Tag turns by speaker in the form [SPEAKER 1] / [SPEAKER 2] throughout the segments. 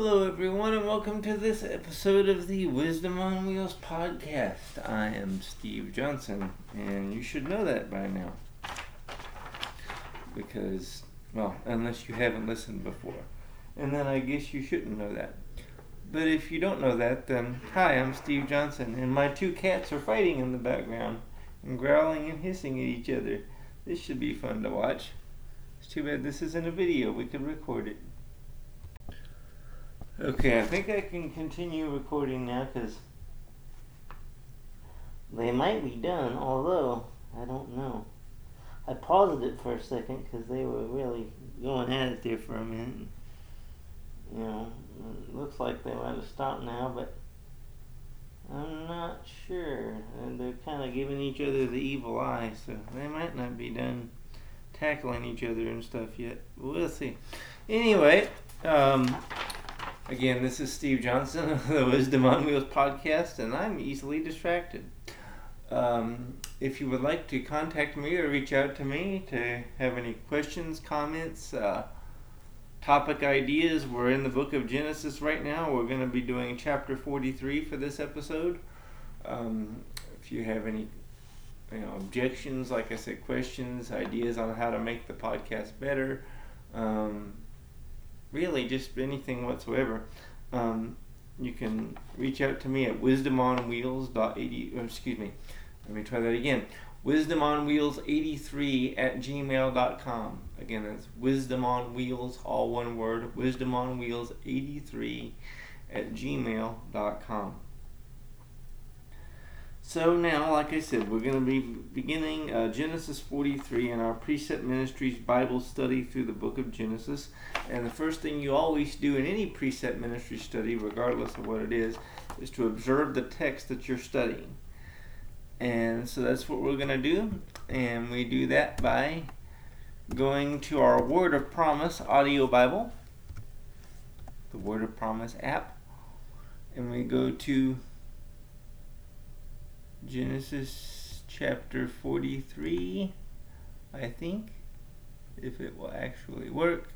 [SPEAKER 1] Hello, everyone, and welcome to this episode of the Wisdom on Wheels podcast. I am Steve Johnson, and you should know that by now. Because, well, unless you haven't listened before. And then I guess you shouldn't know that. But if you don't know that, then hi, I'm Steve Johnson, and my two cats are fighting in the background and growling and hissing at each other. This should be fun to watch. It's too bad this isn't a video, we could record it. Okay, I think I can continue recording now because they might be done, although I don't know. I paused it for a second because they were really going at it there for a minute. You know, it looks like they might have stopped now, but I'm not sure. And they're kind of giving each other the evil eye, so they might not be done tackling each other and stuff yet. We'll see. Anyway, um, Again, this is Steve Johnson of the Wisdom on Wheels podcast, and I'm easily distracted. Um, if you would like to contact me or reach out to me to have any questions, comments, uh, topic ideas, we're in the book of Genesis right now. We're going to be doing chapter 43 for this episode. Um, if you have any you know, objections, like I said, questions, ideas on how to make the podcast better, um, really just anything whatsoever, um, you can reach out to me at wisdomonwheels.80, oh, excuse me, let me try that again. Wisdomonwheels83 at gmail.com. Again, that's wisdomonwheels, all one word, wisdomonwheels83 at gmail.com. So now, like I said, we're going to be beginning uh, Genesis 43 in our Precept Ministries Bible study through the book of Genesis. And the first thing you always do in any Precept Ministry study, regardless of what it is, is to observe the text that you're studying. And so that's what we're going to do. And we do that by going to our Word of Promise audio Bible, the Word of Promise app, and we go to Genesis chapter 43, I think, if it will actually work.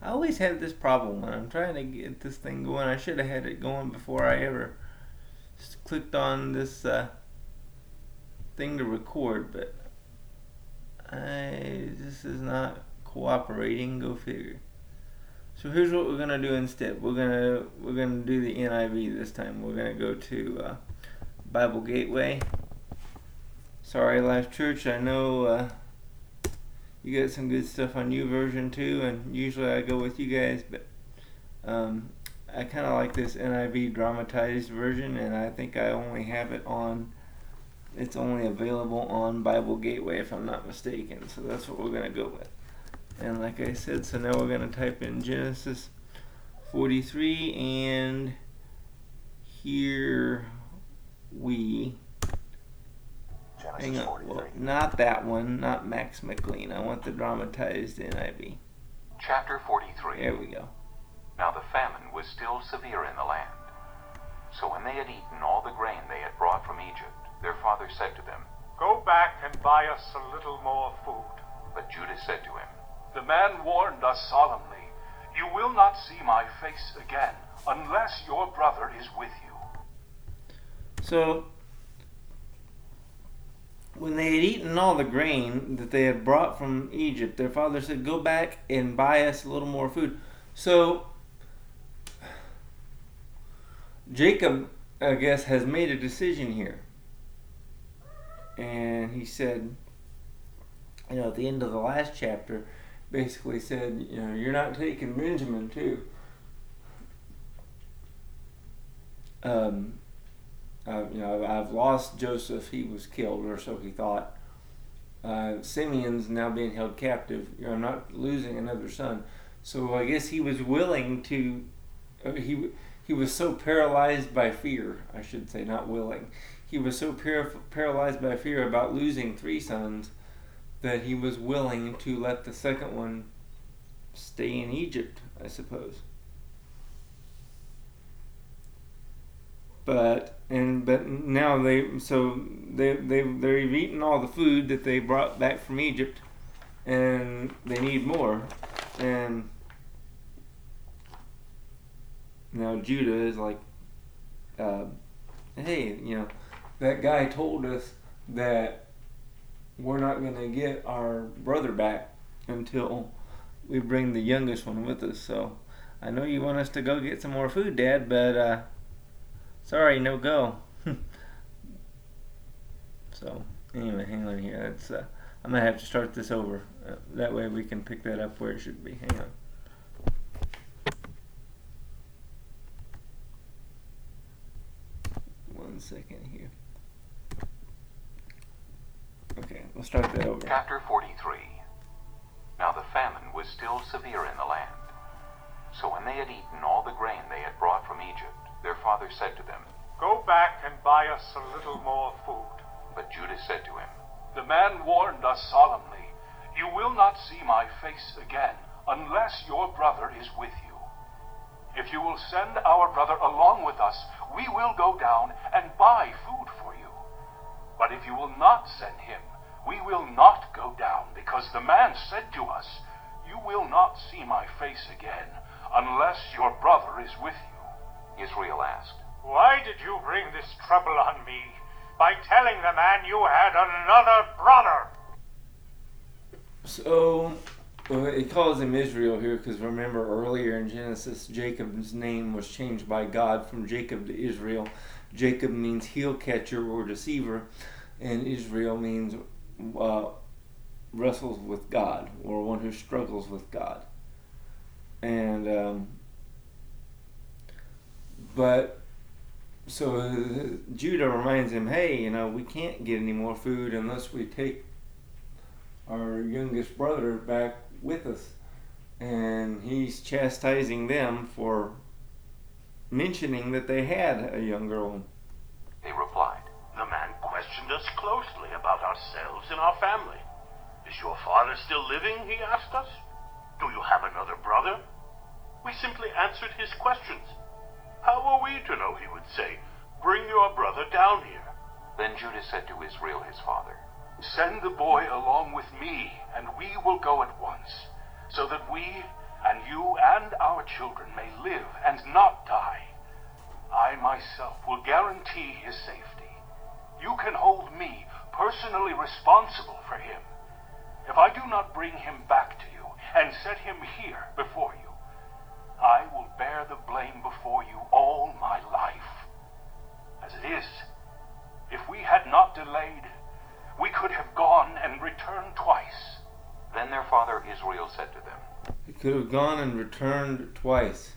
[SPEAKER 1] I always have this problem when I'm trying to get this thing going. I should have had it going before I ever clicked on this uh, thing to record, but I this is not cooperating. Go figure. So here's what we're gonna do instead. We're gonna we're gonna do the NIV this time. We're gonna go to uh, Bible Gateway. Sorry, Life Church. I know uh, you got some good stuff on YouVersion too, and usually I go with you guys, but um, I kind of like this NIV dramatized version, and I think I only have it on. It's only available on Bible Gateway, if I'm not mistaken. So that's what we're gonna go with. And like I said, so now we're gonna type in Genesis 43, and here we hang on, well, not that one, not Max McLean. I want the dramatized NIV.
[SPEAKER 2] Chapter 43.
[SPEAKER 1] There we go.
[SPEAKER 2] Now the famine was still severe in the land. So when they had eaten all the grain they had brought from Egypt, their father said to them,
[SPEAKER 3] Go back and buy us a little more food.
[SPEAKER 2] But Judah said to him,
[SPEAKER 3] The man warned us solemnly, You will not see my face again unless your brother is with you.
[SPEAKER 1] So, when they had eaten all the grain that they had brought from Egypt, their father said, Go back and buy us a little more food. So, Jacob, I guess, has made a decision here. And he said, you know, at the end of the last chapter, basically said, you know, you're not taking Benjamin too. Um, uh, you know, I've lost Joseph. He was killed, or so he thought. Uh, Simeon's now being held captive. You know, I'm not losing another son. So I guess he was willing to. Uh, he he was so paralyzed by fear. I should say, not willing. He was so par- paralyzed by fear about losing three sons that he was willing to let the second one stay in Egypt. I suppose. But and but now they so they they they've eaten all the food that they brought back from Egypt, and they need more, and now Judah is like, uh, hey, you know, that guy told us that we're not going to get our brother back until we bring the youngest one with us. So I know you want us to go get some more food, Dad, but uh, sorry, no go. so anyway, hang on here. That's uh, I'm gonna have to start this over. Uh, that way we can pick that up where it should be. Hang on. One second here. Okay, we'll start that over.
[SPEAKER 2] Chapter 43 Now the famine was still severe in the land. So when they had eaten all the grain they had brought from Egypt, their father said to them,
[SPEAKER 3] Go back and buy us a little more food.
[SPEAKER 2] But Judah said to him,
[SPEAKER 3] The man warned us solemnly, You will not see my face again unless your brother is with you. If you will send our brother along with us, we will go down and buy food for you. But if you will not send him, we will not go down, because the man said to us, You will not see my face again unless your brother is with you.
[SPEAKER 2] Israel asked,
[SPEAKER 4] Why did you bring this trouble on me by telling the man you had another brother?
[SPEAKER 1] So, well, it calls him Israel here because remember earlier in Genesis, Jacob's name was changed by God from Jacob to Israel. Jacob means heel catcher or deceiver, and Israel means uh, wrestles with God or one who struggles with God. And, um, but, so Judah reminds him, hey, you know, we can't get any more food unless we take our youngest brother back with us. And he's chastising them for mentioning that they had a younger one.
[SPEAKER 2] They replied,
[SPEAKER 5] The man questioned us closely about ourselves and our family. Is your father still living? He asked us. Do you have another brother? We simply answered his questions. How were we to know? He would say, Bring your brother down here.
[SPEAKER 2] Then Judah said to Israel his father,
[SPEAKER 3] Send the boy along with me, and we will go at once, so that we and you and our children may live and not die. I myself will guarantee his safety. You can hold me personally responsible for him. If I do not bring him back to you and set him here before you, will bear the blame before you all my life. As it is, if we had not delayed, we could have gone and returned twice.
[SPEAKER 2] Then their father Israel said to them,
[SPEAKER 1] They could have gone and returned twice.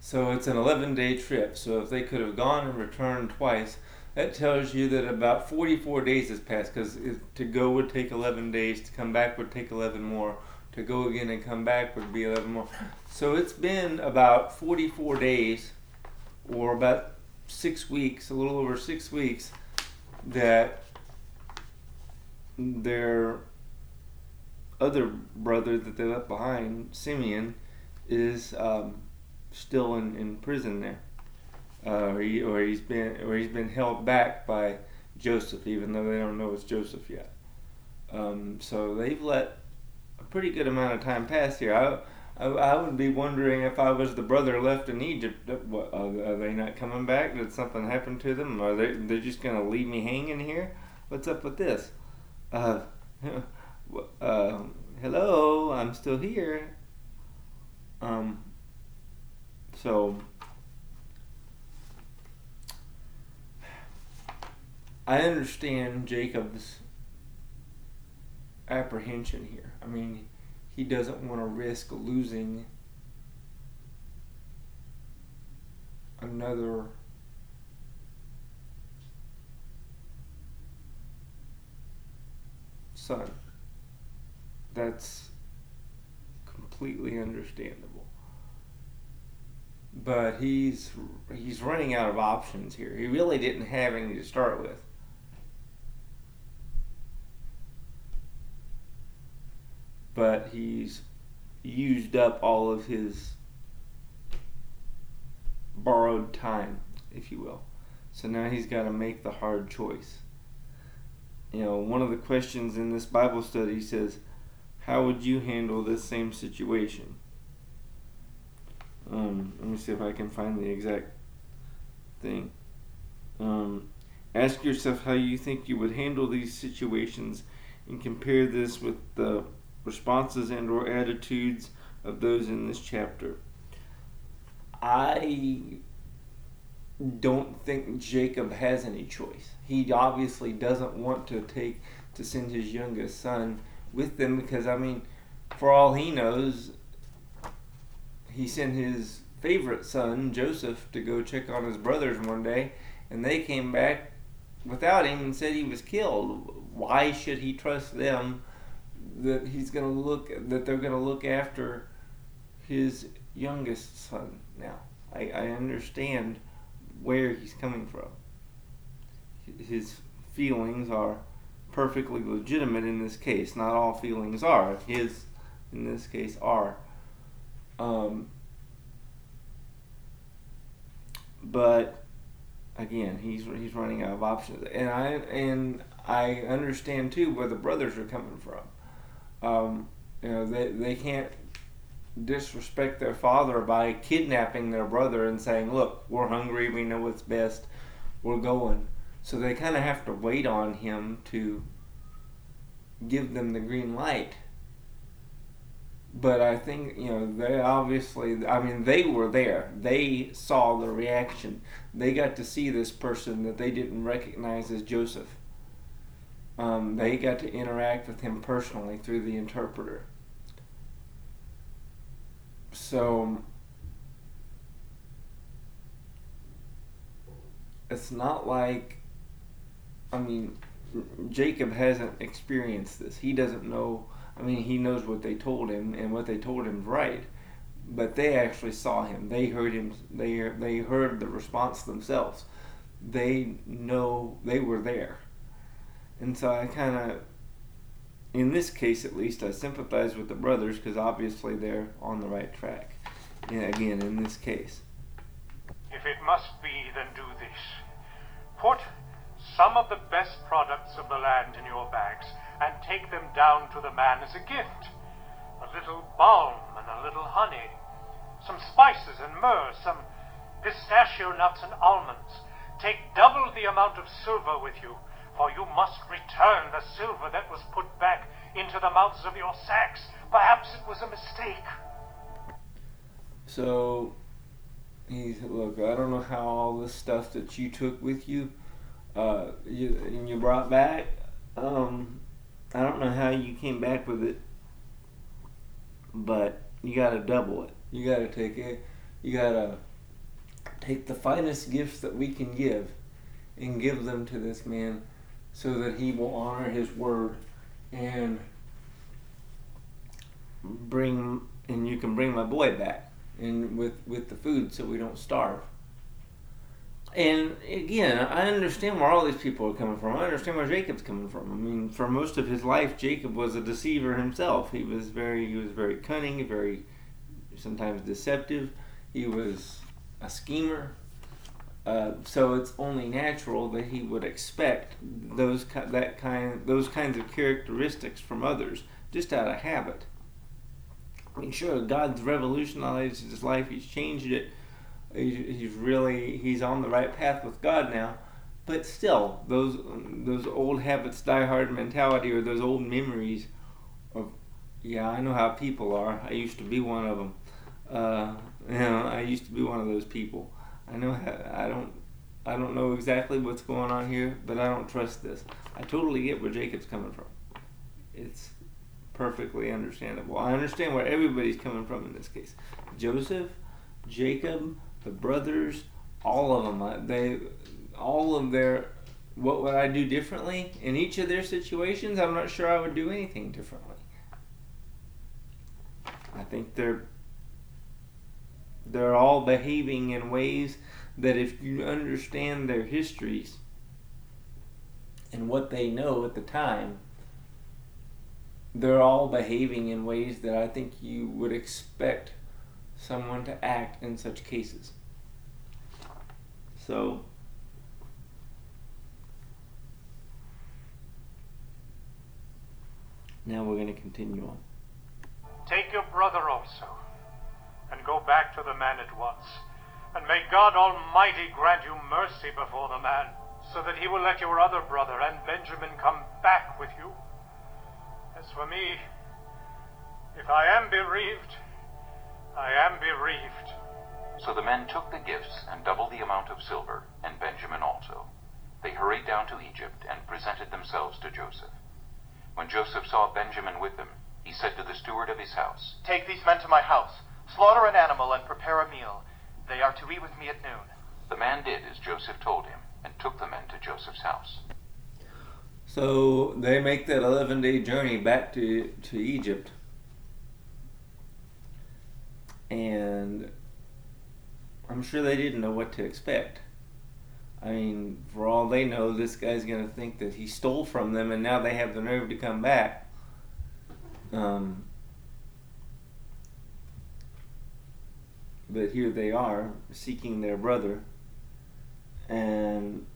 [SPEAKER 1] So it's an 11 day trip. So if they could have gone and returned twice, that tells you that about 44 days has passed because to go would take 11 days, to come back would take 11 more, to go again and come back would be 11 more. So it's been about 44 days or about six weeks, a little over six weeks, that their other brother that they left behind, Simeon, is um, still in, in prison there, uh, or, he, or he's been or he's been held back by Joseph, even though they don't know it's Joseph yet. Um, so they've let pretty good amount of time passed here. I, I, I would be wondering if I was the brother left in Egypt, what, are, are they not coming back? Did something happen to them? Are they they're just gonna leave me hanging here? What's up with this? Uh, uh, hello, I'm still here. Um, so I understand Jacob's apprehension here. I mean, he doesn't want to risk losing another son. That's completely understandable. But he's he's running out of options here. He really didn't have any to start with. But he's used up all of his borrowed time, if you will. So now he's got to make the hard choice. You know, one of the questions in this Bible study says, How would you handle this same situation? Um, let me see if I can find the exact thing. Um, ask yourself how you think you would handle these situations and compare this with the responses and or attitudes of those in this chapter. I don't think Jacob has any choice. He obviously doesn't want to take to send his youngest son with them because I mean, for all he knows, he sent his favorite son Joseph to go check on his brothers one day, and they came back without him and said he was killed. Why should he trust them that he's going to look that they're going to look after his youngest son now? I, I understand where he's coming from. His feelings are perfectly legitimate in this case. Not all feelings are. His, in this case, are. Um, but again, he's he's running out of options, and I and I understand too where the brothers are coming from. Um, you know, they they can't disrespect their father by kidnapping their brother and saying, "Look, we're hungry. We know what's best. We're going." So they kind of have to wait on him to give them the green light. But I think, you know, they obviously, I mean, they were there. They saw the reaction. They got to see this person that they didn't recognize as Joseph. Um, they got to interact with him personally through the interpreter. So it's not like I mean Jacob hasn't experienced this. He doesn't know I mean he knows what they told him and what they told him is right. But they actually saw him. They heard him they they heard the response themselves. They know they were there. And so I kind of in this case at least, I sympathize with the brothers because obviously they're on the right track. And again, in this case.
[SPEAKER 4] If it must be, then do this. Put some of the best products of the land in your bags and take them down to the man as a gift. A little balm and a little honey, some spices and myrrh, some pistachio nuts and almonds. Take double the amount of silver with you for you must return the silver that was put back into the mouths of your sacks. Perhaps it was a mistake.
[SPEAKER 1] So, look, I don't know how all this stuff that you took with you, uh, you, and you brought back, um, I don't know how you came back with it, but you gotta double it. You gotta take it, you gotta take the finest gifts that we can give and give them to this man so that he will honor his word and bring and you can bring my boy back and with with the food so we don't starve. And again i understand where all these people are coming from. I understand where jacob's coming from. I mean for most of his life jacob was a deceiver himself. He was very he was very cunning very sometimes deceptive. He was a schemer uh, so it's only natural that he would expect those that kind those kinds of characteristics from others just out of habit. I mean, sure, God's revolutionized his life; He's changed it. He's really he's on the right path with God now. But still, those those old habits, die hard mentality, or those old memories of yeah, I know how people are. I used to be one of them. Uh, you know, I used to be one of those people I know I don't I don't know exactly what's going on here, but I don't trust this. I totally get where Jacob's coming from. It's perfectly understandable. I understand where everybody's coming from in this case. Joseph, Jacob, the brothers, all of them. Uh, they, all of their. What would I do differently in each of their situations? I'm not sure I would do anything differently. I think they're they're all behaving in ways that if you understand their histories and what they know at the time, they're all behaving in ways that I think you would expect someone to act in such cases. So, now we're going to continue on.
[SPEAKER 4] Take your brother also and go back to to the man at once. And may God Almighty grant you mercy before the man, so that he will let your other brother and Benjamin come back with you. As for me, if I am bereaved, I am bereaved.
[SPEAKER 2] So the men took the gifts and double the amount of silver, and Benjamin also. They hurried down to Egypt and presented themselves to Joseph. When Joseph saw Benjamin with them, he said to the steward of his house,
[SPEAKER 6] Take these men to my house, slaughter an animal, and prepare a meal. They are to eat with me at noon.
[SPEAKER 2] The man did as Joseph told him, and took the men to Joseph's house.
[SPEAKER 1] So they make that 11 day journey back to, to Egypt. And I'm sure they didn't know what to expect. I mean, for all they know, this guy's going to think that he stole from them and now they have the nerve to come back. Um, but here they are seeking their brother and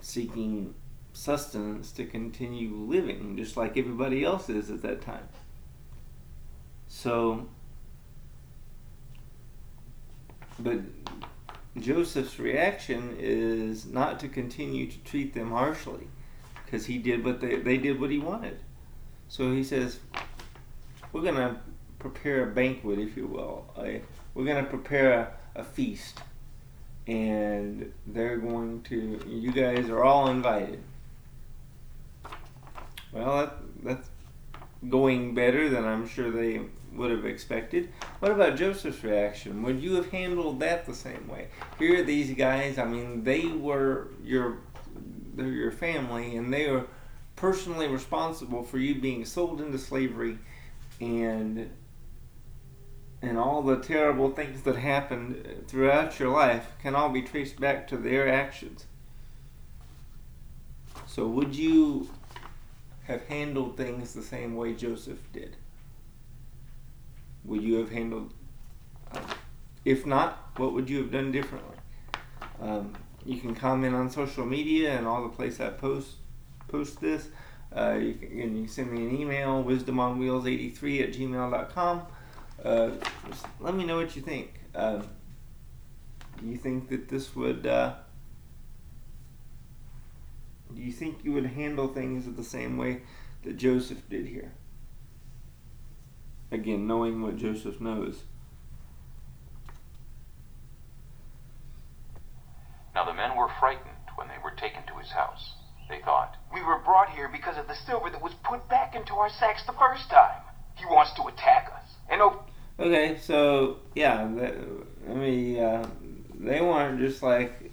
[SPEAKER 1] seeking sustenance to continue living just like everybody else is at that time. So, but Joseph's reaction is not to continue to treat them harshly because he did what they, they did what he wanted. So he says, We're going to prepare a banquet, if you will. A, we're going to prepare a, a feast. And they're going to, you guys are all invited. Well, that, that's going better than I'm sure they would have expected. What about Joseph's reaction? Would you have handled that the same way? Here are these guys, I mean, they were your they're your family and they are personally responsible for you being sold into slavery and and all the terrible things that happened throughout your life can all be traced back to their actions. So would you have handled things the same way Joseph did? Would you have handled um, if not, what would you have done differently? Um, you can comment on social media and all the places I post post this. Uh, you, can, you can send me an email, wisdomonwheels83 at gmail.com. Uh, let me know what you think. Um, do you think that this would, uh, do you think you would handle things the same way that Joseph did here? Again, knowing what Joseph knows.
[SPEAKER 2] Now the men were frightened when they were taken to his house. They thought,
[SPEAKER 6] We were brought here because of the silver that was put back into our sacks the first time. He wants to attack us. And oh,
[SPEAKER 1] Okay, so yeah, I mean, uh, they weren't just like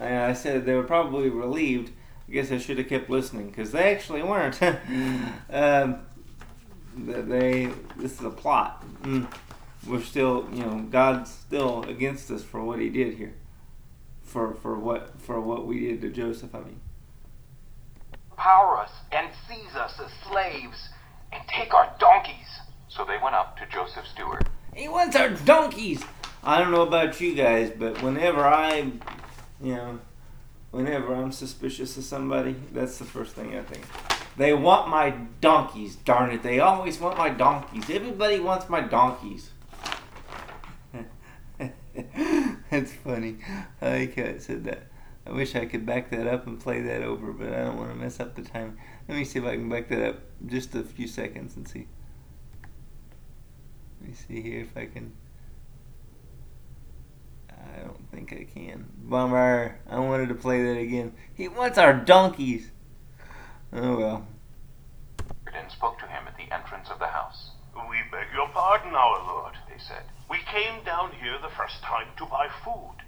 [SPEAKER 1] I said. They were probably relieved. I guess I should have kept listening because they actually weren't. um, they this is a plot. Mm. We're still, you know, God's still against us for what He did here, for for what for what we did to Joseph. I mean,
[SPEAKER 6] power us and seize us as slaves and take our donkeys.
[SPEAKER 2] So they went up to Joseph steward.
[SPEAKER 1] He wants our donkeys. I don't know about you guys, but whenever I, you know, whenever I'm suspicious of somebody, that's the first thing I think. They want my donkeys, darn it. They always want my donkeys. Everybody wants my donkeys. that's funny. I like how it said that. I wish I could back that up and play that over, but I don't want to mess up the time. Let me see if I can back that up just a few seconds and see. Let me see here if I can. I don't think I can. Bummer. I wanted to play that again. He wants our donkeys. Oh well.
[SPEAKER 2] And spoke to him at the entrance of the house.
[SPEAKER 5] We beg your pardon, our lord.
[SPEAKER 2] They said,
[SPEAKER 5] We came down here the first time to buy food.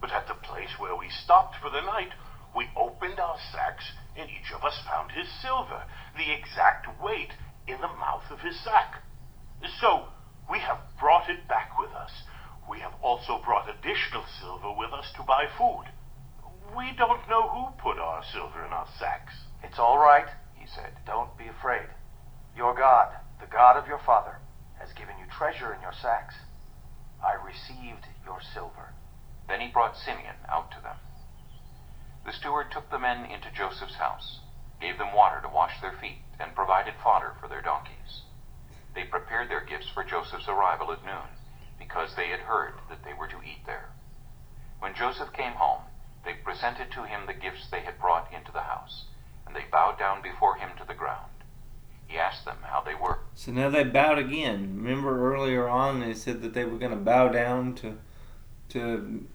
[SPEAKER 5] But at the place where we stopped for the night, we opened our sacks, and each of us found his silver, the exact weight, in the mouth of his sack. So, we have brought it back with us. We have also brought additional silver with us to buy food. We don't know who put our silver in our sacks.
[SPEAKER 6] It's all right.
[SPEAKER 2] he said,
[SPEAKER 6] Don't be afraid. Your God, the God of your father, has given you treasure in your sacks. I received your silver.
[SPEAKER 2] Then he brought Simeon out to them. The steward took the men into Joseph's house, gave them water to wash their feet, and provided fodder for their donkeys. They prepared their gifts for Joseph's arrival at noon, because they had heard that they were to eat there. When Joseph came home, they presented to him the gifts they had brought into the house, and they bowed down before him to the ground. He asked them how they were.
[SPEAKER 1] So now they bowed again. Remember earlier on they said that they were going to bow down to to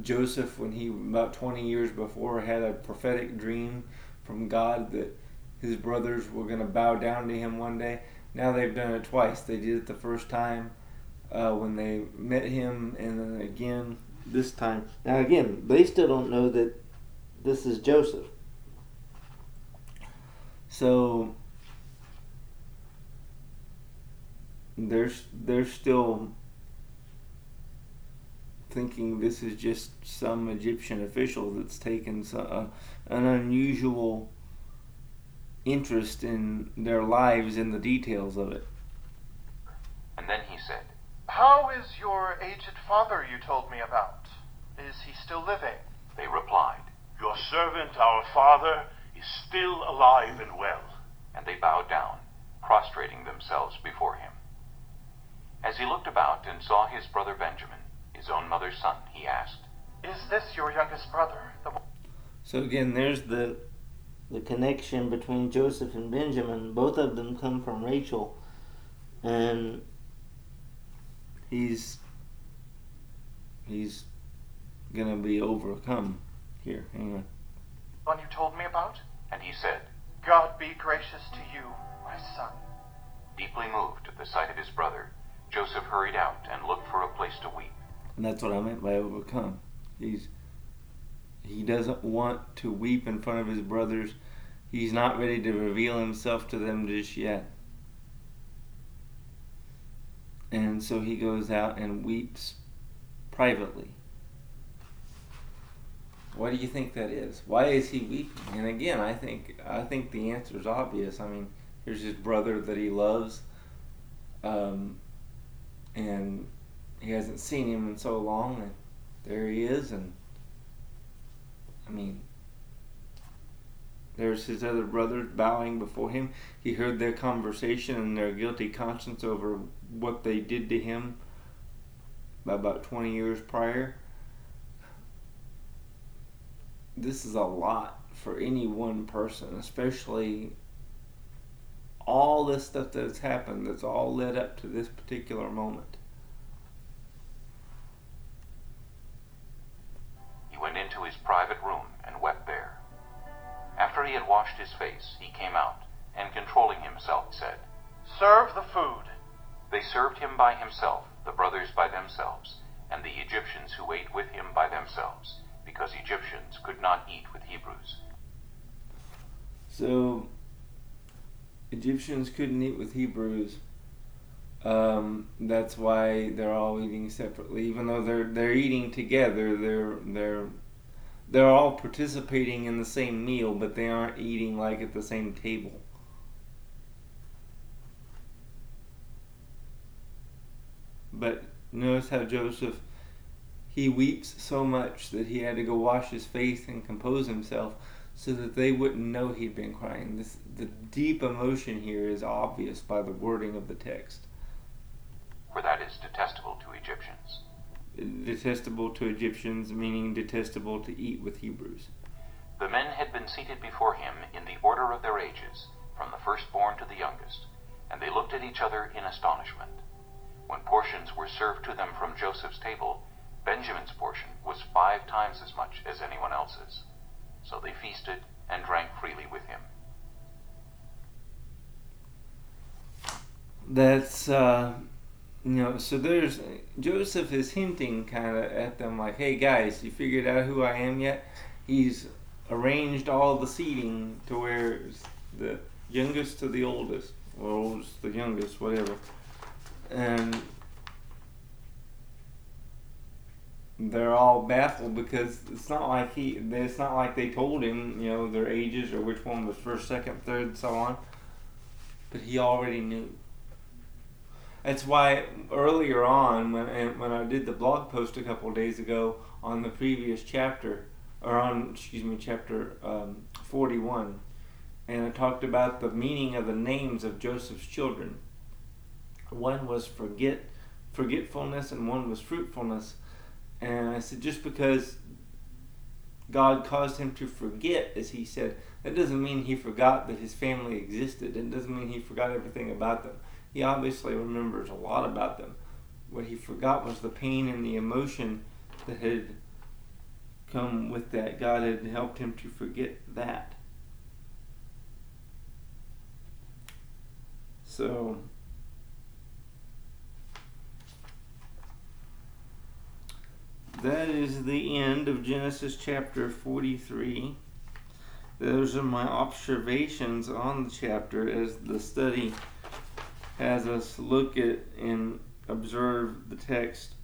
[SPEAKER 1] Joseph when he about 20 years before had a prophetic dream from God that his brothers were going to bow down to him one day. Now they've done it twice. They did it the first time uh, when they met him, and then again this time.
[SPEAKER 7] Now again, they still don't know that this is Joseph.
[SPEAKER 1] So they're they're still thinking this is just some Egyptian official that's taken uh, an unusual interest in their lives and the details of it.
[SPEAKER 2] And then he said,
[SPEAKER 8] How is your aged father you told me about? Is he still living?
[SPEAKER 2] They replied,
[SPEAKER 5] Your servant, our father, is still alive and well.
[SPEAKER 2] And they bowed down, prostrating themselves before him. As he looked about and saw his brother Benjamin, his own mother's son, he asked,
[SPEAKER 8] Is this your youngest brother? The...
[SPEAKER 1] So again, there's the
[SPEAKER 7] the connection between Joseph and Benjamin. Both of them come from Rachel, and
[SPEAKER 1] he's he's gonna be overcome here. Hang on.
[SPEAKER 8] One you told me about?
[SPEAKER 2] And he said,
[SPEAKER 8] God be gracious to you, my son.
[SPEAKER 2] Deeply moved at the sight of his brother, Joseph hurried out and looked for a place to weep.
[SPEAKER 1] And that's what I meant by overcome. He's he doesn't want to weep in front of his brothers. He's not ready to reveal himself to them just yet. And so he goes out and weeps privately. Why do you think that is? Why is he weeping? And again, I think I think the answer is obvious. I mean, here's his brother that he loves, um, and he hasn't seen him in so long, and there he is, and I mean, there's his other brothers bowing before him. He heard their conversation and their guilty conscience over what they did to him about 20 years prior. This is a lot for any one person, especially all this stuff that's happened that's all led up to this particular moment.
[SPEAKER 2] After he had washed his face, he came out, and controlling himself, said,
[SPEAKER 8] Serve the food.
[SPEAKER 2] They served him by himself, the brothers by themselves, and the Egyptians who ate with him by themselves, because Egyptians could not eat with Hebrews.
[SPEAKER 1] So, Egyptians couldn't eat with Hebrews. Um, that's why they're all eating separately, even though they're they're eating together. They're they're they're all participating in the same meal, but they aren't eating like at the same table. But notice how Joseph he weeps so much that he had to go wash his face and compose himself so that they wouldn't know he'd been crying. This the deep emotion here is obvious by the wording of the text.
[SPEAKER 2] For that is detestable to Egyptians.
[SPEAKER 1] Detestable to Egyptians, meaning detestable to eat with Hebrews.
[SPEAKER 2] The men had been seated before him in the order of their ages, from the firstborn to the youngest, and they looked at each other in astonishment. When portions were served to them from Joseph's table, Benjamin's portion was five times as much as anyone else's. So they feasted and drank freely with him.
[SPEAKER 1] That's uh, you know, so there's Joseph is hinting kind of at them like, "Hey guys, you figured out who I am yet?" He's arranged all the seating to where the youngest to the oldest, or oldest to the youngest, whatever, and they're all baffled because it's not like he it's not like they told him you know their ages or which one was first second third and so on. But he already knew that's why earlier on when when I did the blog post a couple days ago on the previous chapter or on excuse me chapter um, 41 and I talked about the meaning of the names of Joseph's children. One was forget, forgetfulness, and one was fruitfulness. And I said, just because God caused him to forget, as he said, that doesn't mean he forgot that his family existed. It doesn't mean he forgot everything about them. He obviously remembers a lot about them. What he forgot was the pain and the emotion that had come with that. God had helped him to forget that. So, that is the end of Genesis chapter 43. Those are my observations on the chapter as the study has us look at and observe the text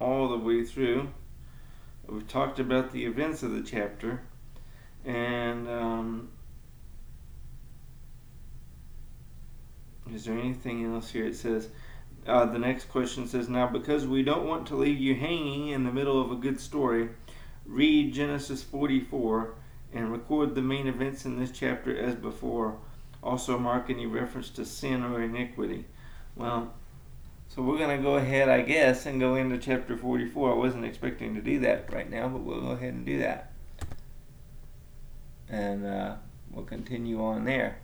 [SPEAKER 1] all the way through. We've talked about the events of the chapter, and um, is there anything else here? It says, uh, the next question says, Now, because we don't want to leave you hanging in the middle of a good story, read Genesis 44 and record the main events in this chapter as before. Also, mark any reference to sin or iniquity. Well, so we're going to go ahead, I guess, and go into chapter 44. I wasn't expecting to do that right now, but we'll go ahead and do that. And uh, we'll continue on there.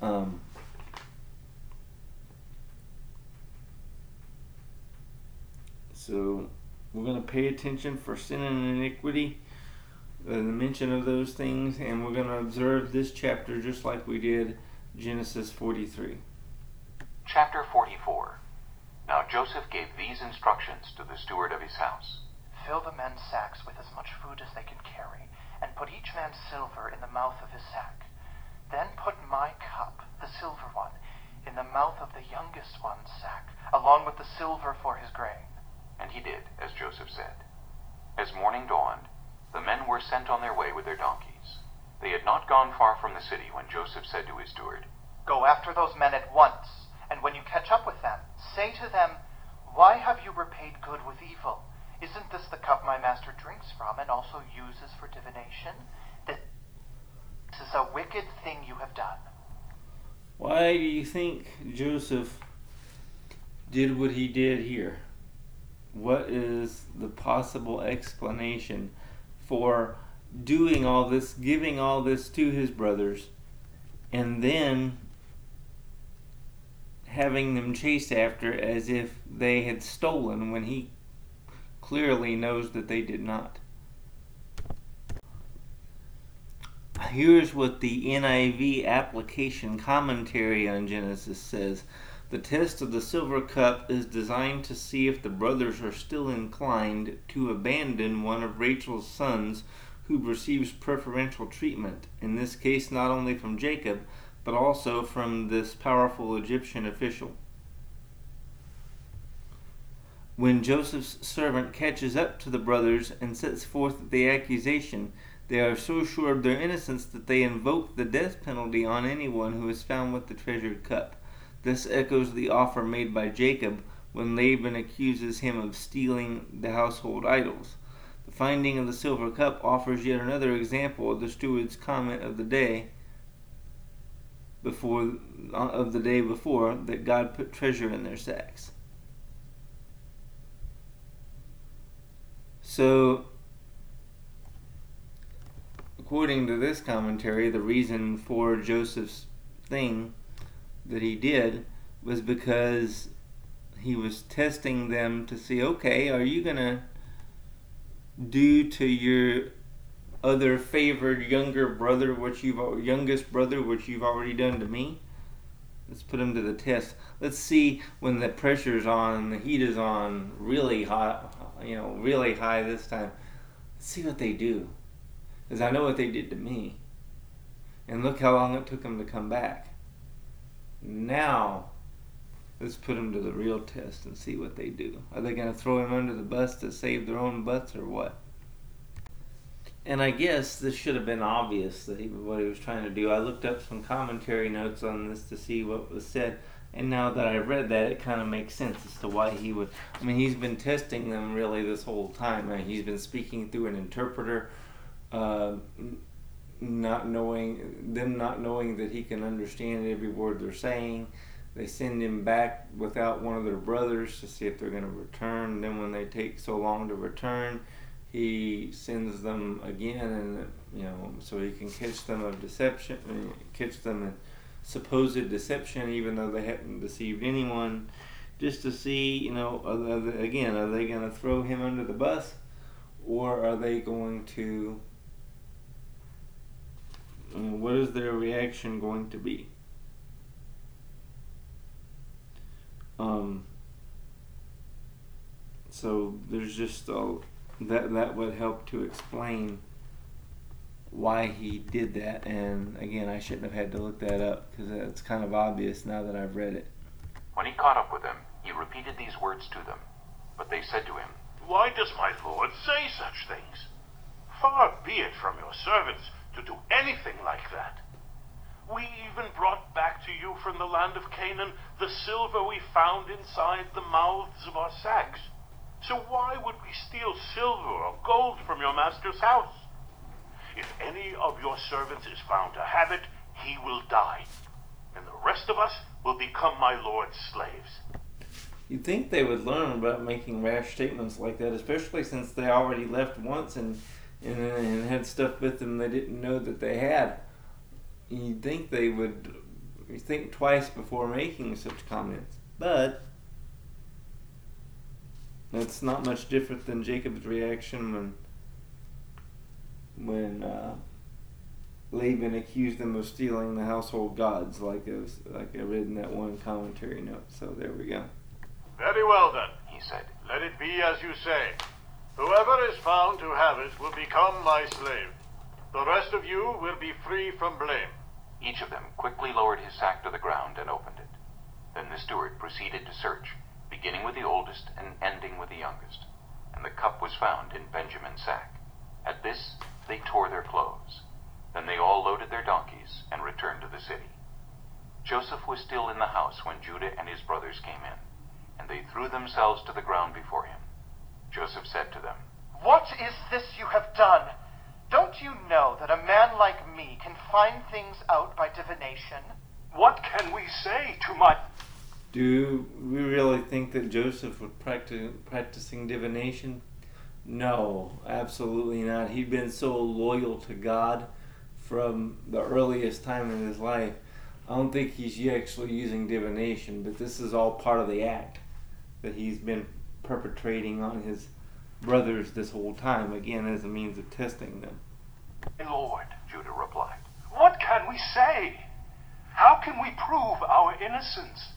[SPEAKER 1] Um, so we're going to pay attention for sin and iniquity, the mention of those things, and we're going to observe this chapter just like we did Genesis 43.
[SPEAKER 2] Chapter 44 Now Joseph gave these instructions to the steward of his house
[SPEAKER 6] Fill the men's sacks with as much food as they can carry, and put each man's silver in the mouth of his sack. Then put my cup, the silver one, in the mouth of the youngest one's sack, along with the silver for his grain.
[SPEAKER 2] And he did as Joseph said. As morning dawned, the men were sent on their way with their donkeys. They had not gone far from the city when Joseph said to his steward,
[SPEAKER 6] Go after those men at once, and when you catch up with them, say to them, Why have you repaid good with evil? Isn't this the cup my master drinks from and also uses for divination? This is a wicked thing you have done.
[SPEAKER 1] Why do you think Joseph did what he did here? What is the possible explanation for doing all this, giving all this to his brothers, and then having them chased after as if they had stolen when he clearly knows that they did not? Here's what the NIV application commentary on Genesis says. The test of the silver cup is designed to see if the brothers are still inclined to abandon one of Rachel's sons who receives preferential treatment, in this case not only from Jacob, but also from this powerful Egyptian official. When Joseph's servant catches up to the brothers and sets forth the accusation, they are so sure of their innocence that they invoke the death penalty on anyone who is found with the treasured cup. This echoes the offer made by Jacob when Laban accuses him of stealing the household idols. The finding of the silver cup offers yet another example of the steward's comment of the day before uh, of the day before that God put treasure in their sacks. So according to this commentary, the reason for Joseph's thing that he did was because he was testing them to see okay, are you going to do to your other favored younger brother what you've youngest brother what you've already done to me? Let's put him to the test. Let's see when the pressure's on, the heat is on, really hot, you know, really high this time. Let's see what they do. Because I know what they did to me. And look how long it took them to come back. Now, let's put them to the real test and see what they do. Are they going to throw him under the bus to save their own butts or what? And I guess this should have been obvious that he, what he was trying to do. I looked up some commentary notes on this to see what was said, and now that I read that, it kind of makes sense as to why he would. I mean, he's been testing them really this whole time. Mean, he's been speaking through an interpreter. Uh, not knowing them not knowing that he can understand every word they're saying. They send him back without one of their brothers to see if they're going to return. Then when they take so long to return, he sends them again, and you know so he can catch them of deception, uh, catch them in supposed deception, even though they hadn't deceived anyone. Just to see, you know, are they, again, are they going to throw him under the bus, or are they going to what is their reaction going to be? Um, so there's just a, that that would help to explain why he did that. And again, I shouldn't have had to look that up because it's kind of obvious now that I've read it.
[SPEAKER 2] When he caught up with them, he repeated these words to them. But they said to him,
[SPEAKER 5] Why does my lord say such things? Far be it from your servants to do anything like that. We even brought back to you from the land of Canaan the silver we found inside the mouths of our sacks. So why would we steal silver or gold from your master's house? If any of your servants is found to have it, he will die, and the rest of us will become my lord's slaves.
[SPEAKER 1] You'd think they would learn about making rash statements like that, especially since they already left once and and, and had stuff with them they didn't know that they had. You'd think they would think twice before making such comments, but that's not much different than Jacob's reaction when when uh, Laban accused them of stealing the household gods, like I was, like I read in that one commentary note. So there we go.
[SPEAKER 5] Very well then,
[SPEAKER 2] he said.
[SPEAKER 5] Let it be as you say. Whoever is found to have it will become my slave. The rest of you will be free from blame.
[SPEAKER 2] Each of them quickly lowered his sack to the ground and opened it. Then the steward proceeded to search, beginning with the oldest and ending with the youngest. And the cup was found in Benjamin's sack. At this, they tore their clothes. Then they all loaded their donkeys and returned to the city. Joseph was still in the house when Judah and his brothers came in, and they threw themselves to the ground before him. Joseph said to them,
[SPEAKER 6] What is this you have done? Don't you know that a man like me can find things out by divination?
[SPEAKER 3] What can we say to my.
[SPEAKER 1] Do we really think that Joseph was practi- practicing divination? No, absolutely not. He'd been so loyal to God from the earliest time in his life. I don't think he's actually using divination, but this is all part of the act that he's been perpetrating on his brothers this whole time, again, as a means of testing them.
[SPEAKER 3] Lord,
[SPEAKER 2] Judah replied,
[SPEAKER 3] what can we say? How can we prove our innocence?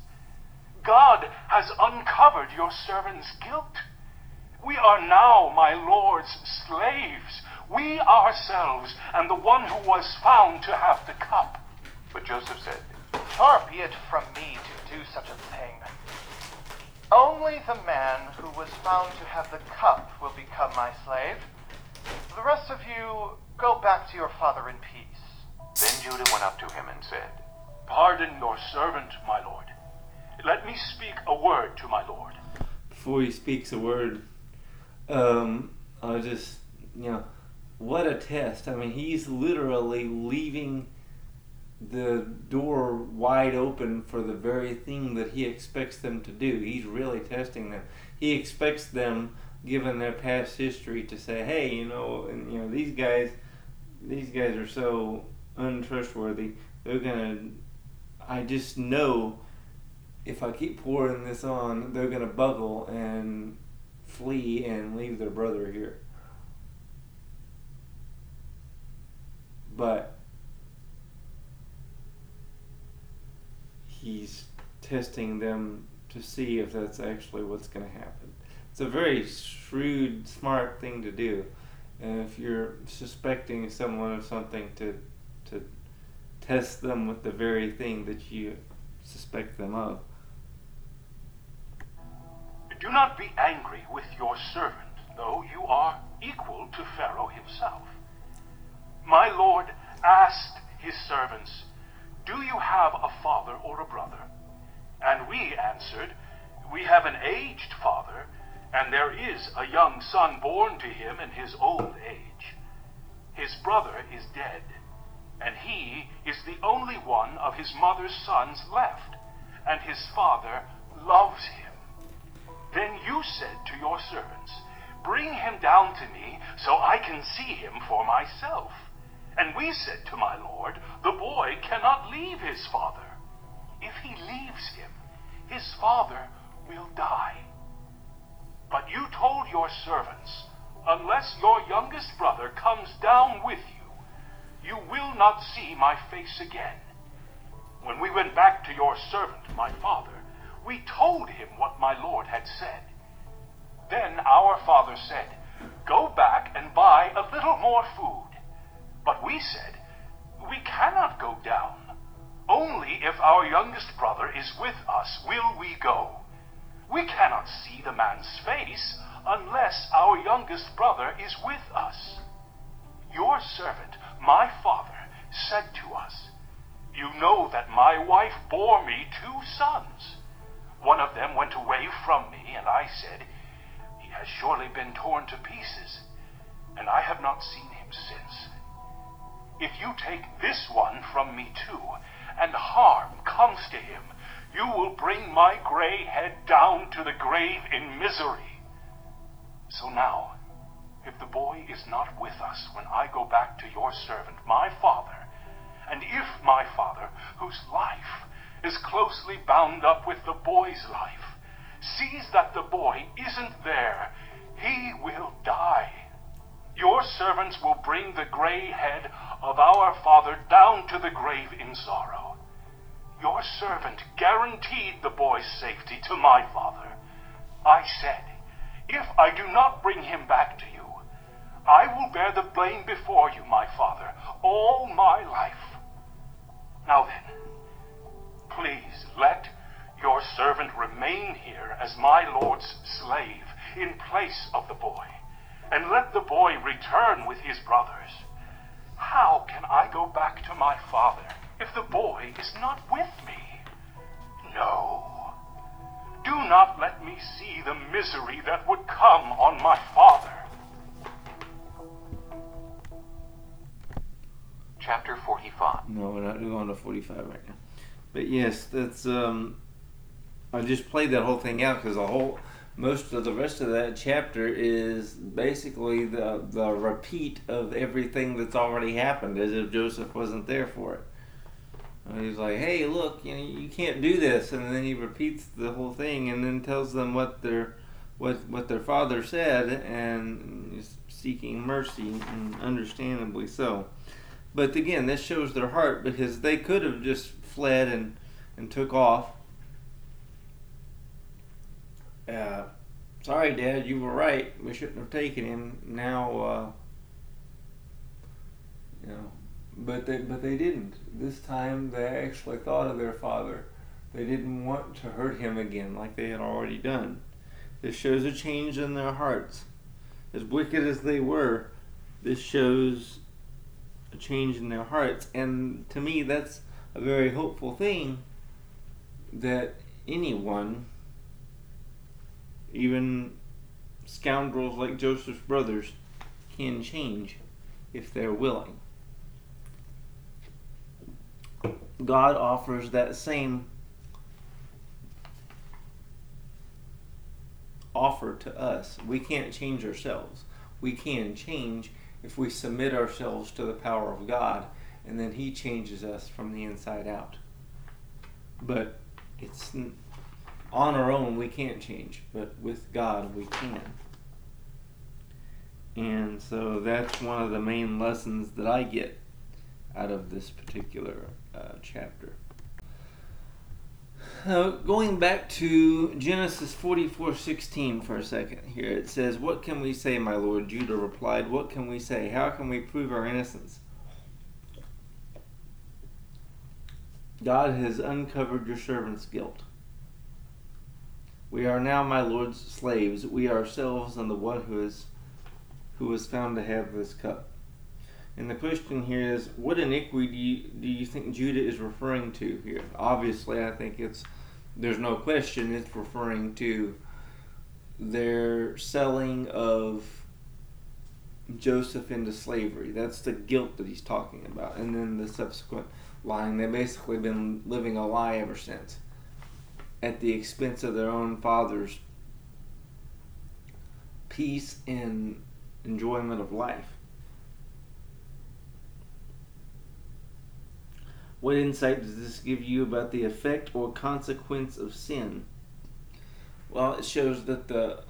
[SPEAKER 3] God has uncovered your servant's guilt. We are now my Lord's slaves, we ourselves, and the one who was found to have the cup.
[SPEAKER 2] But Joseph said,
[SPEAKER 6] Far be it from me to do such a thing. Only the man who was found to have the cup will become my slave. The rest of you go back to your father in peace.
[SPEAKER 2] Then Judah went up to him and said,
[SPEAKER 3] Pardon your servant, my lord. Let me speak a word to my lord.
[SPEAKER 1] Before he speaks a word, um, I'll just, you know, what a test. I mean, he's literally leaving the door wide open for the very thing that he expects them to do. He's really testing them. He expects them, given their past history, to say, "Hey, you know, and you know these guys, these guys are so untrustworthy. They're gonna. I just know if I keep pouring this on, they're gonna buckle and flee and leave their brother here." But he's testing them to see if that's actually what's going to happen. It's a very shrewd, smart thing to do. And if you're suspecting someone of something, to to test them with the very thing that you suspect them of.
[SPEAKER 3] Do not be angry with your servant, though you are equal to Pharaoh himself. My lord asked his servants, Do you have a father or a brother? And we answered, We have an aged father, and there is a young son born to him in his old age. His brother is dead, and he is the only one of his mother's sons left, and his father loves him. Then you said to your servants, Bring him down to me so I can see him for myself. And we said to my lord, The boy cannot leave his father. If he leaves him, his father will die. But you told your servants, Unless your youngest brother comes down with you, you will not see my face again. When we went back to your servant, my father, we told him what my lord had said. Then our father said, Go back and buy a little more food. But we said, We cannot go down. Only if our youngest brother is with us will we go. We cannot see the man's face unless our youngest brother is with us. Your servant, my father, said to us, You know that my wife bore me two sons. One of them went away from me, and I said, He has surely been torn to pieces, and I have not seen him since. If you take this one from me too, and harm comes to him, you will bring my gray head down to the grave in misery. So now, if the boy is not with us when I go back to your servant, my father, and if my father, whose life is closely bound up with the boy's life, sees that the boy isn't there, he will die. Your servants will bring the gray head of our father down to the grave in sorrow. Your servant guaranteed the boy's safety to my father. I said, If I do not bring him back to you, I will bear the blame before you, my father, all my life. Now then, please let your servant remain here as my lord's slave in place of the boy, and let the boy return with his brothers. How can I go back to my father if the boy is not with me? No. Do not let me see the misery that would come on my father.
[SPEAKER 2] Chapter 45.
[SPEAKER 1] No, we're not going to 45 right now. But yes, that's um I just played that whole thing out because the whole most of the rest of that chapter is basically the the repeat of everything that's already happened, as if Joseph wasn't there for it. And he's like, "Hey, look, you know, you can't do this," and then he repeats the whole thing, and then tells them what their what what their father said, and is seeking mercy, and understandably so. But again, this shows their heart because they could have just fled and and took off uh, sorry, Dad, you were right. We shouldn't have taken him. Now, uh, you know, but they but they didn't. This time they actually thought of their father. They didn't want to hurt him again like they had already done. This shows a change in their hearts. As wicked as they were, this shows a change in their hearts. And to me, that's a very hopeful thing that anyone even scoundrels like Joseph's brothers can change if they're willing. God offers that same offer to us. We can't change ourselves. We can change if we submit ourselves to the power of God, and then He changes us from the inside out. But it's on our own we can't change, but with God we can. And so that's one of the main lessons that I get out of this particular uh, chapter. Uh, going back to Genesis 44:16 for a second here, it says, "What can we say, my lord?" Judah replied, "What can we say? How can we prove our innocence?" God has uncovered your servant's guilt. We are now my Lord's slaves, we ourselves and the one who is who is found to have this cup. And the question here is, what iniquity do you, do you think Judah is referring to here? Obviously, I think it's there's no question it's referring to their selling of Joseph into slavery. That's the guilt that he's talking about. And then the subsequent lying. They've basically been living a lie ever since at the expense of their own father's peace and enjoyment of life. What insight does this give you about the effect or consequence of sin? Well, it shows that the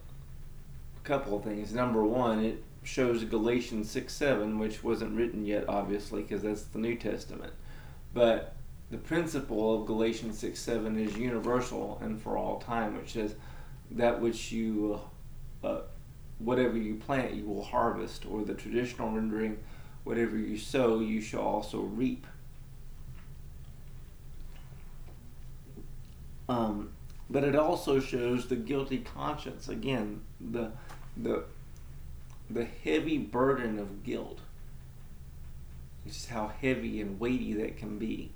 [SPEAKER 1] couple of things. Number one, it shows Galatians 6 7, which wasn't written yet, obviously, because that's the New Testament. But the principle of Galatians 6 7 is universal and for all time, which says that which you, uh, whatever you plant, you will harvest, or the traditional rendering, whatever you sow, you shall also reap. Um, but it also shows the guilty conscience. Again, the the the heavy burden of guilt. Just how heavy and weighty that can be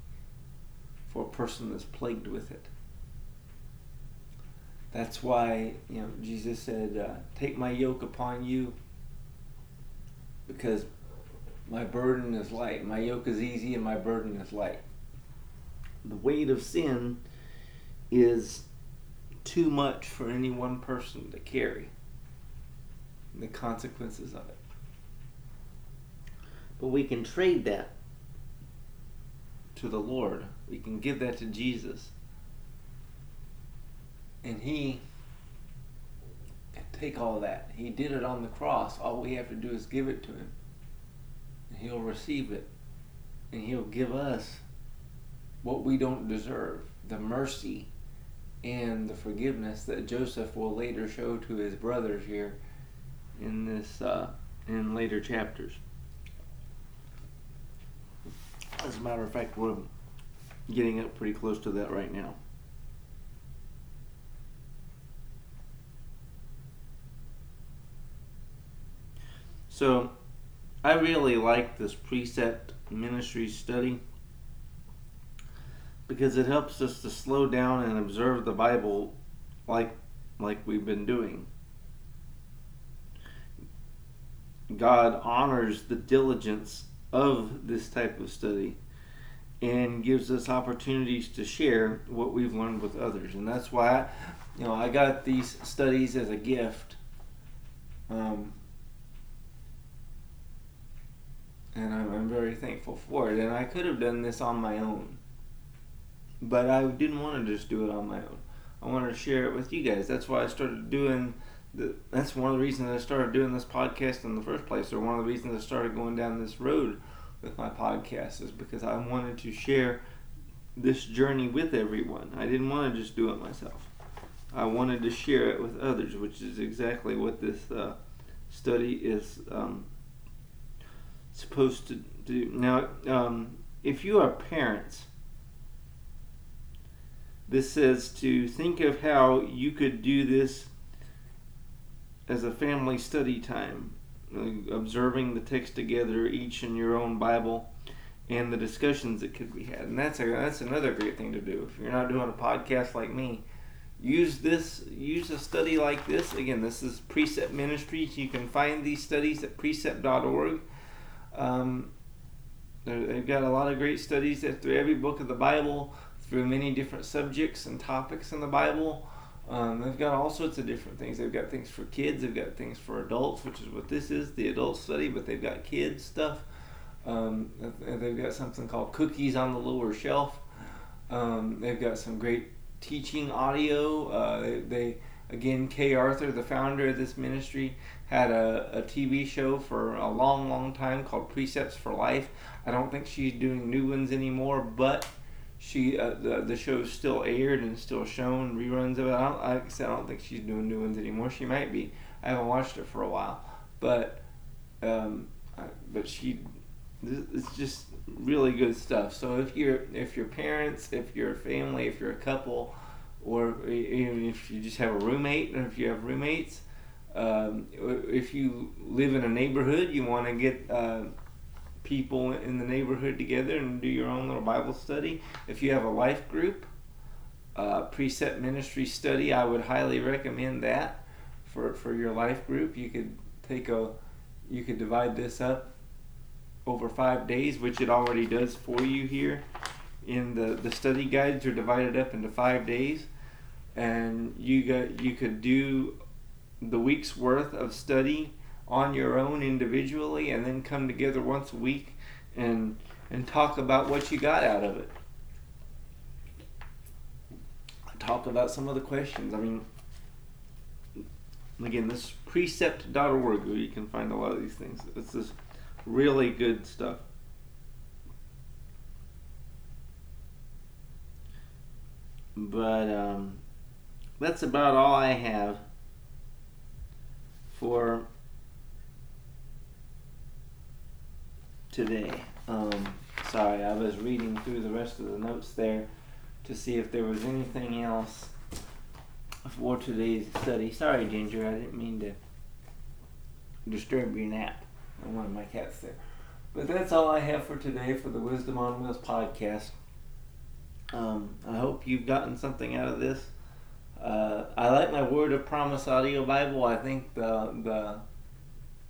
[SPEAKER 1] for a person that's plagued with it. That's why you know Jesus said, uh, "Take my yoke upon you, because my burden is light. My yoke is easy, and my burden is light." The weight of sin is too much for any one person to carry. The consequences of it.
[SPEAKER 7] But we can trade that.
[SPEAKER 1] To the Lord. We can give that to Jesus. And He can take all that. He did it on the cross. All we have to do is give it to Him. And He'll receive it. And He'll give us what we don't deserve the mercy and the forgiveness that Joseph will later show to his brothers here in this uh, in later chapters. As a matter of fact, we're getting up pretty close to that right now. So, I really like this precept ministry study because it helps us to slow down and observe the Bible like like we've been doing. God honors the diligence of this type of study and gives us opportunities to share what we've learned with others. And that's why, you know, I got these studies as a gift. Um, and I'm, I'm very thankful for it. And I could have done this on my own. But I didn't want to just do it on my own. I wanted to share it with you guys. That's why I started doing the, that's one of the reasons I started doing this podcast in the first place, or one of the reasons I started going down this road with my podcast, is because I wanted to share this journey with everyone. I didn't want to just do it myself. I wanted to share it with others, which is exactly what this uh, study is um, supposed to do. Now, um, if you are parents, this says to think of how you could do this as a family study time, observing the text together, each in your own Bible, and the discussions that could be had. And that's a, that's another great thing to do. If you're not doing a podcast like me, use this use a study like this. Again, this is Precept Ministries. You can find these studies at precept.org. Um, they've got a lot of great studies that through every book of the Bible through many different subjects and topics in the Bible. Um, they've got all sorts of different things. They've got things for kids, they've got things for adults, which is what this is, the adult study, but they've got kids stuff. Um, they've got something called Cookies on the Lower Shelf. Um, they've got some great teaching audio. Uh, they, they, again, Kay Arthur, the founder of this ministry, had a, a TV show for a long, long time called Precepts for Life. I don't think she's doing new ones anymore, but she uh, the the show's still aired and still shown reruns of it. I don't, like I said, I don't think she's doing new ones anymore. She might be. I haven't watched it for a while, but um, I, but she it's just really good stuff. So if you're if you're parents, if you're family, if you're a couple, or even if you just have a roommate, or if you have roommates, um, if you live in a neighborhood, you want to get. Uh, people in the neighborhood together and do your own little Bible study. If you have a life group, uh, precept ministry study, I would highly recommend that for, for your life group. You could take a you could divide this up over five days, which it already does for you here. In the the study guides are divided up into five days, and you got you could do the week's worth of study on your own individually, and then come together once a week and and talk about what you got out of it. Talk about some of the questions. I mean, again, this precept.org where you can find a lot of these things. It's just really good stuff. But um, that's about all I have for today. Um, sorry, I was reading through the rest of the notes there to see if there was anything else for today's study. Sorry, Ginger, I didn't mean to disturb your nap on one of my cats there. But that's all I have for today for the Wisdom on Wheels podcast. Um, I hope you've gotten something out of this. Uh, I like my Word of Promise audio Bible. I think the the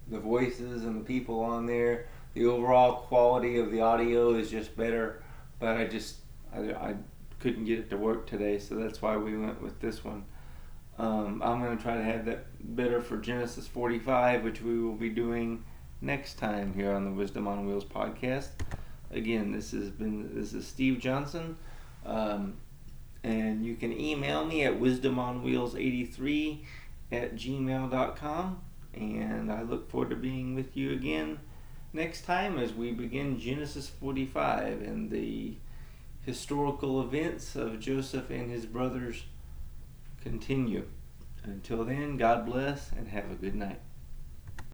[SPEAKER 1] the voices and the people on there, the overall quality of the audio is just better. But I just I, I couldn't get it to work today, so that's why we went with this one. Um, I'm going to try to have that better for Genesis 45, which we will be doing next time here on the Wisdom on Wheels podcast. Again, this has been this is Steve Johnson, um, and you can email me at wisdomonwheels83 at gmail.com, and I look forward to being with you again next time as we begin Genesis 45 and the historical events of Joseph and his brothers continue. Until then, God bless and have a good night.